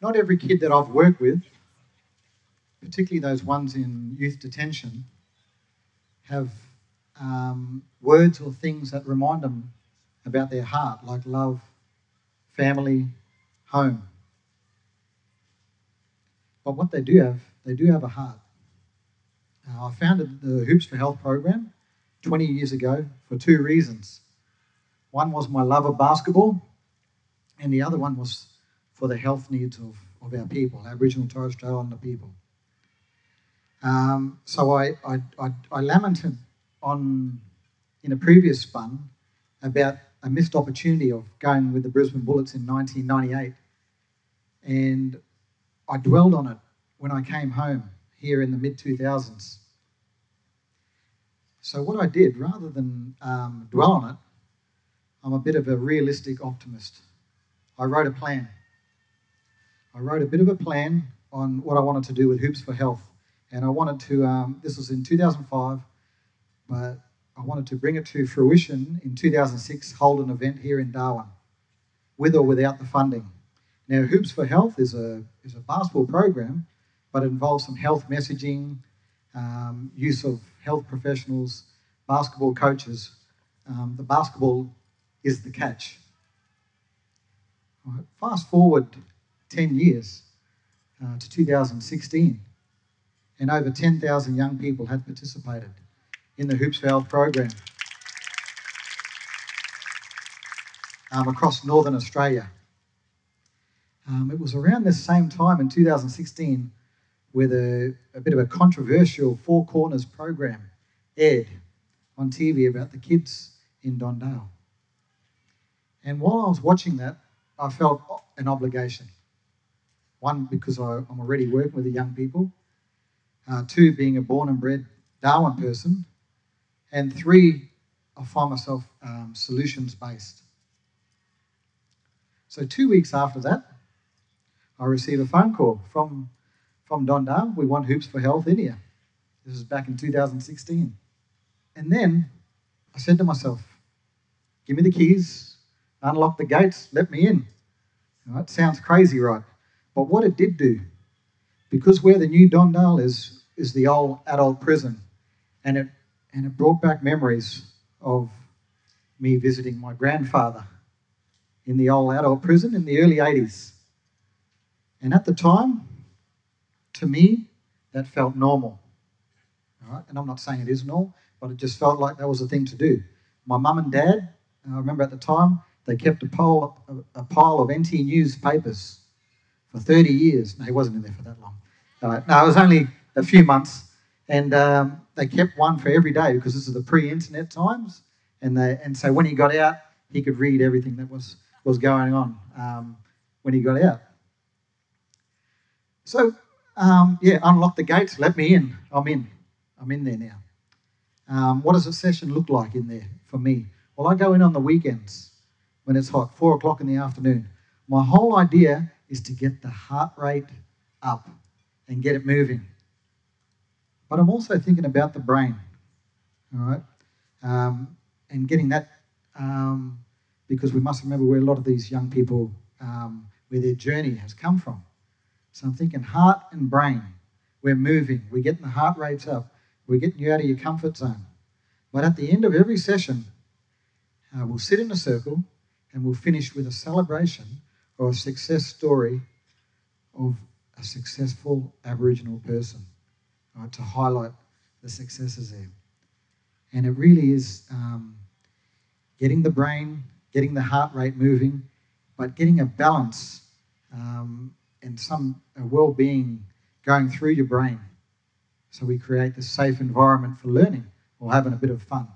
not every kid that I've worked with, particularly those ones in youth detention, have um, words or things that remind them about their heart, like love, family, home. But what they do have, they do have a heart. Uh, I founded the Hoops for Health program 20 years ago for two reasons. One was my love of basketball, and the other one was for the health needs of, of our people, Aboriginal Torres Strait Islander people. Um, so I, I, I, I lamented on in a previous spun about a missed opportunity of going with the Brisbane Bullets in 1998. And I dwelled on it when I came home here in the mid 2000s. So, what I did, rather than um, dwell on it, I'm a bit of a realistic optimist. I wrote a plan. I wrote a bit of a plan on what I wanted to do with Hoops for Health. And I wanted to, um, this was in 2005, but I wanted to bring it to fruition in 2006, hold an event here in Darwin, with or without the funding. Now, Hoops for Health is a, is a basketball program, but it involves some health messaging, um, use of health professionals, basketball coaches. Um, the basketball is the catch. Fast forward 10 years uh, to 2016, and over 10,000 young people had participated in the Hoops Health program um, across northern Australia. Um, it was around this same time in 2016 where the, a bit of a controversial Four Corners program aired on TV about the kids in Don Dale. And while I was watching that, I felt an obligation. One, because I, am already working with the young people. Uh, two, being a born and bred Darwin person. And three, I find myself um, solutions based. So, two weeks after that, I receive a phone call from, from Don Dale. We want Hoops for Health in here. This is back in 2016. And then I said to myself, give me the keys, unlock the gates, let me in. Right? Sounds crazy, right? But what it did do, because where the new Don Dale is, is the old adult prison, and it, and it brought back memories of me visiting my grandfather in the old adult prison in the early 80s. And at the time, to me, that felt normal. And I'm not saying it is normal, but it just felt like that was a thing to do. My mum and dad, I remember at the time, they kept a pile, a, a pile of NT newspapers for 30 years. No, he wasn't in there for that long. No, it was only a few months. And um, they kept one for every day because this is the pre-internet times. And, they, and so when he got out, he could read everything that was, was going on um, when he got out. So, um, yeah, unlock the gates, let me in. I'm in. I'm in there now. Um, what does a session look like in there for me? Well, I go in on the weekends when it's hot, four o'clock in the afternoon. My whole idea is to get the heart rate up and get it moving. But I'm also thinking about the brain, all right, um, and getting that um, because we must remember where a lot of these young people, um, where their journey has come from. So I'm thinking heart and brain. We're moving. We're getting the heart rates up. We're getting you out of your comfort zone. But at the end of every session, uh, we'll sit in a circle and we'll finish with a celebration or a success story of a successful Aboriginal person right, to highlight the successes there. And it really is um, getting the brain, getting the heart rate moving, but getting a balance um, and some well being going through your brain. So we create this safe environment for learning or having a bit of fun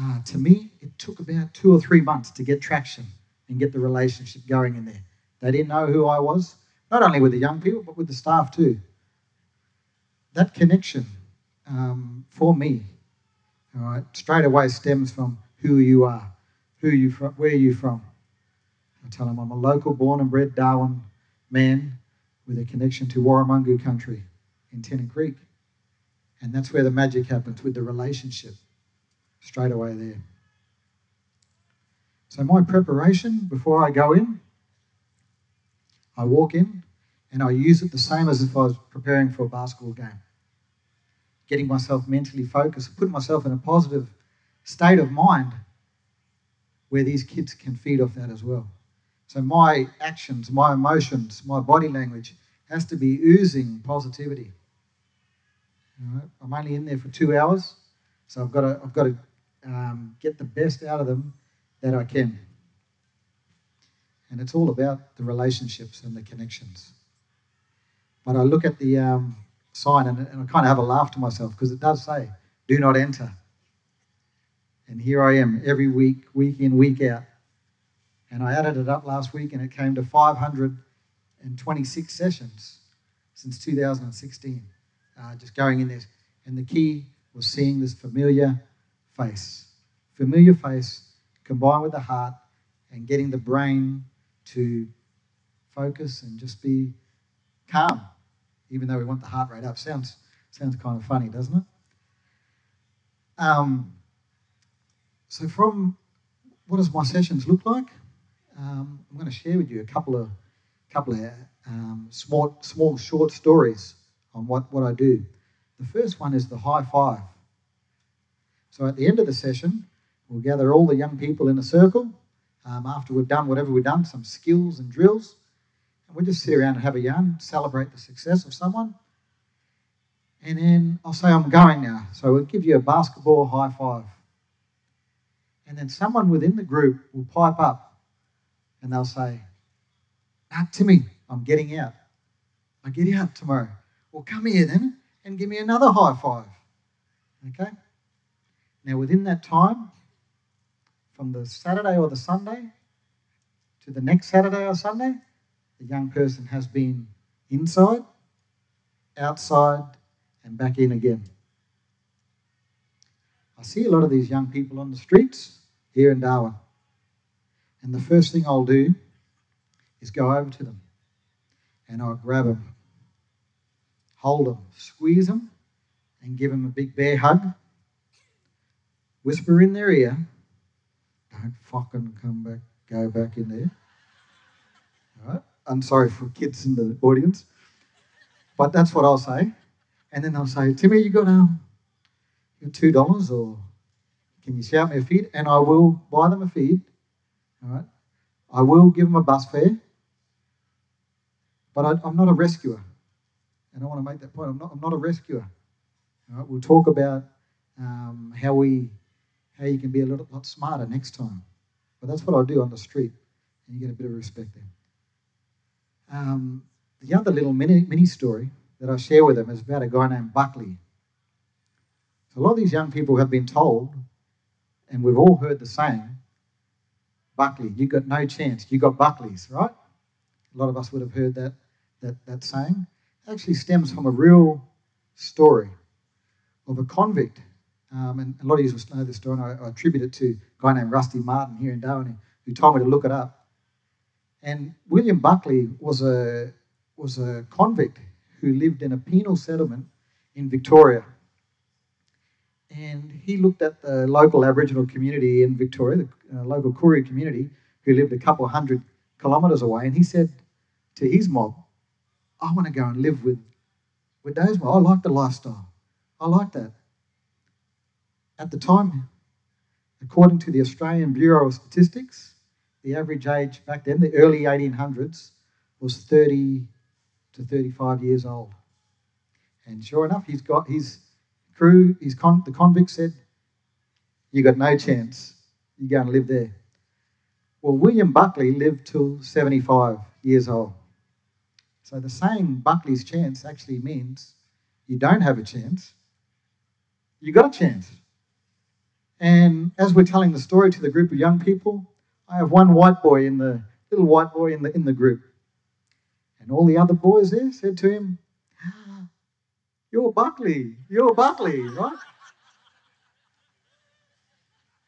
uh, to me, it took about two or three months to get traction and get the relationship going in there. They didn't know who I was, not only with the young people, but with the staff too. That connection um, for me, all right, straight away stems from who you are, who you from, where you from. I tell them I'm a local, born and bred Darwin man with a connection to Warramungu country in Tennant Creek. And that's where the magic happens with the relationship straight away there. So, my preparation before I go in I walk in and I use it the same as if I was preparing for a basketball game. Getting myself mentally focused, putting myself in a positive state of mind where these kids can feed off that as well. So my actions, my emotions, my body language has to be oozing positivity. I'm only in there for two hours, so I've got to, I've got to um, get the best out of them that I can. And it's all about the relationships and the connections. But I look at the um, sign and, and I kind of have a laugh to myself because it does say, do not enter. And here I am every week, week in, week out. And I added it up last week and it came to 526 sessions since 2016, uh, just going in there. And the key was seeing this familiar face. Familiar face combined with the heart and getting the brain to focus and just be calm, even though we want the heart rate up. Sounds, sounds kind of funny, doesn't it? Um, so, from what does my sessions look like? Um, I'm going to share with you a couple of couple of um, small, small, short stories on what, what I do. The first one is the high five. So, at the end of the session, we'll gather all the young people in a circle um, after we've done whatever we've done, some skills and drills, and we'll just sit around and have a yarn, celebrate the success of someone. And then I'll say, I'm going now. So we'll give you a basketball high five. And then someone within the group will pipe up and they'll say, ah, Timmy, I'm getting out. I get out tomorrow. Well, come here then and give me another high five. Okay? Now, within that time, from the Saturday or the Sunday to the next Saturday or Sunday, the young person has been inside, outside, and back in again. I see a lot of these young people on the streets here in Darwin. And the first thing I'll do is go over to them and I'll grab them, hold them, squeeze them, and give them a big bear hug. Whisper in their ear, don't fucking come back, go back in there. All right? I'm sorry for kids in the audience, but that's what I'll say. And then I'll say, Timmy, you got um, you two dollars or can you shout me a feed? And I will buy them a feed. All right. I will give them a bus fare. But I, am not a rescuer. And I want to make that point. I'm not, I'm not a rescuer. All right. We'll talk about um, how we how you can be a little lot smarter next time. But that's what I do on the street, and you get a bit of respect there. Um, the other little mini, mini story that I share with them is about a guy named Buckley. So a lot of these young people have been told and we've all heard the saying, Buckley, you've got no chance. You got Buckleys, right? A lot of us would have heard that, that, that saying. It actually stems from a real story of a convict. Um, and a lot of you will know this story, and I, I, attribute it to a guy named Rusty Martin here in Darwin who told me to look it up. And William Buckley was a, was a convict who lived in a penal settlement in Victoria and he looked at the local Aboriginal community in Victoria, the uh, local Koori community, who lived a couple hundred kilometres away, and he said to his mob, I want to go and live with, with those mob. I like the lifestyle. I like that. At the time, according to the Australian Bureau of Statistics, the average age back then, the early 1800s, was 30 to 35 years old. And sure enough, he's got his crew, his con- the convict said, You got no chance. You're going to live there. Well, William Buckley lived till 75 years old. So the saying Buckley's chance actually means you don't have a chance, you got a chance. And as we're telling the story to the group of young people, I have one white boy in the little white boy in the in the group. And all the other boys there said to him, you're Buckley. You're Buckley, right?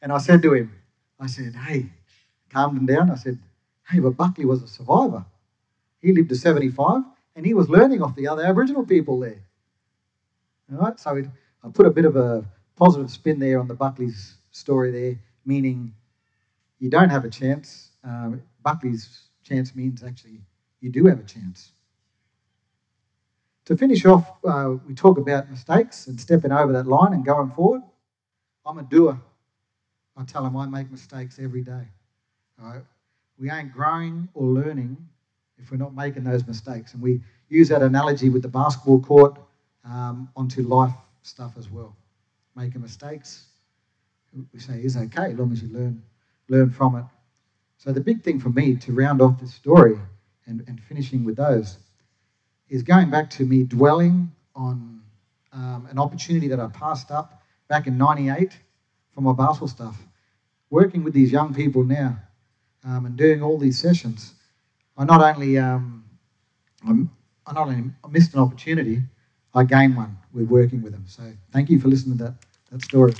And I said to him, I said, hey, calmed him down. I said, hey, but Buckley was a survivor. He lived to 75 and he was learning off the other Aboriginal people there. All right, so I put a bit of a positive spin there on the Buckley's story there, meaning you don't have a chance. Uh, Buckley's chance means actually you do have a chance. To finish off, uh, we talk about mistakes and stepping over that line and going forward. I'm a doer. I tell them I make mistakes every day. Right? We ain't growing or learning if we're not making those mistakes. And we use that analogy with the basketball court um, onto life stuff as well. Making mistakes, we say is okay as long as you learn learn from it. So the big thing for me to round off this story and, and finishing with those is going back to me dwelling on um, an opportunity that I passed up back in 98 for my basketball stuff. Working with these young people now um, and doing all these sessions, I not only um, I not only missed an opportunity, I gained one with working with them. So thank you for listening to that, that story.